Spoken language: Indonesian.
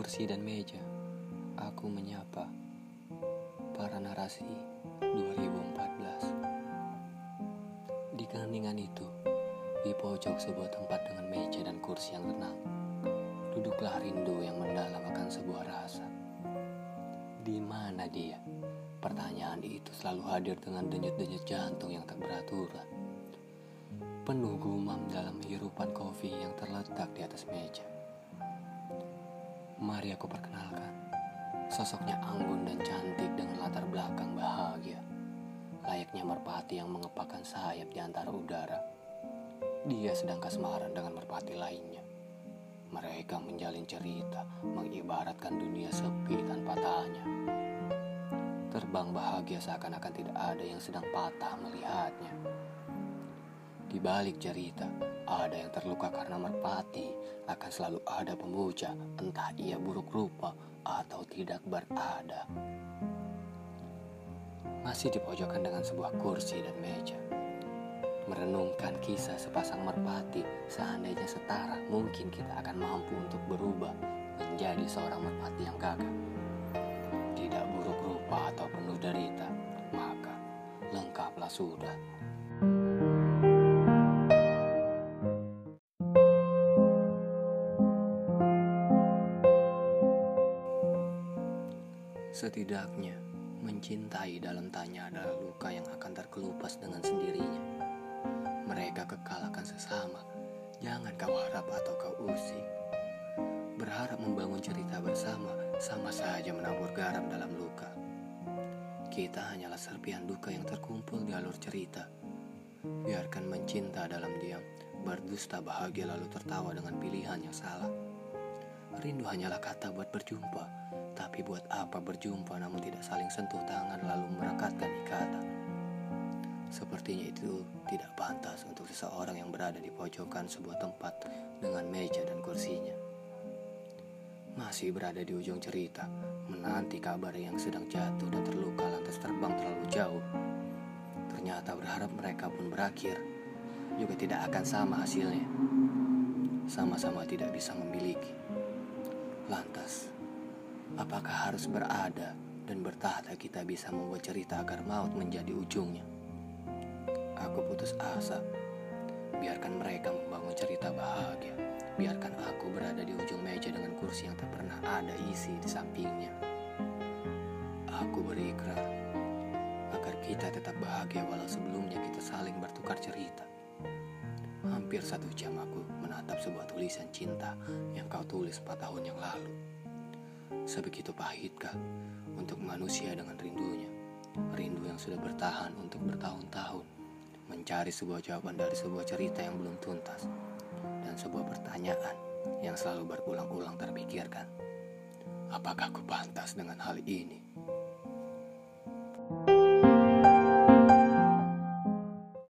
kursi dan meja, aku menyapa para narasi 2014. Di keheningan itu, di pojok sebuah tempat dengan meja dan kursi yang tenang, duduklah rindu yang mendalam akan sebuah rasa. Di mana dia? Pertanyaan itu selalu hadir dengan denyut-denyut jantung yang tak beraturan. Penuh gumam dalam hirupan kopi yang terletak di atas meja. Mari aku perkenalkan. Sosoknya anggun dan cantik dengan latar belakang bahagia. Layaknya merpati yang mengepakkan sayap di antara udara. Dia sedang kasmaran dengan merpati lainnya. Mereka menjalin cerita, mengibaratkan dunia sepi tanpa tanya. Terbang bahagia seakan-akan tidak ada yang sedang patah melihatnya. Di balik cerita, ada yang terluka karena merpati, akan selalu ada pemuja, entah ia buruk rupa atau tidak berada. Masih dipojokkan dengan sebuah kursi dan meja. Merenungkan kisah sepasang merpati, seandainya setara, mungkin kita akan mampu untuk berubah menjadi seorang merpati yang gagah. Tidak buruk rupa atau penuh derita, maka lengkaplah sudah. Setidaknya, mencintai dalam tanya adalah luka yang akan terkelupas dengan sendirinya. Mereka kekal akan sesama, jangan kau harap atau kau usik. Berharap membangun cerita bersama, sama saja menabur garam dalam luka. Kita hanyalah serpian duka yang terkumpul di alur cerita. Biarkan mencinta dalam diam, berdusta bahagia lalu tertawa dengan pilihan yang salah. Rindu hanyalah kata buat berjumpa, tapi buat apa berjumpa namun tidak saling sentuh tangan lalu merekatkan ikatan? Sepertinya itu tidak pantas untuk seseorang yang berada di pojokan sebuah tempat dengan meja dan kursinya. Masih berada di ujung cerita, menanti kabar yang sedang jatuh dan terluka lantas terbang terlalu jauh. Ternyata berharap mereka pun berakhir, juga tidak akan sama hasilnya. Sama-sama tidak bisa memiliki. Lantas, Apakah harus berada dan bertahta kita bisa membuat cerita agar maut menjadi ujungnya? Aku putus asa. Biarkan mereka membangun cerita bahagia. Biarkan aku berada di ujung meja dengan kursi yang tak pernah ada isi di sampingnya. Aku berikrar agar kita tetap bahagia walau sebelumnya kita saling bertukar cerita. Hampir satu jam aku menatap sebuah tulisan cinta yang kau tulis empat tahun yang lalu. Sebegitu pahitkah untuk manusia dengan rindunya? Rindu yang sudah bertahan untuk bertahun-tahun, mencari sebuah jawaban dari sebuah cerita yang belum tuntas, dan sebuah pertanyaan yang selalu berulang-ulang terpikirkan. Apakah aku pantas dengan hal ini?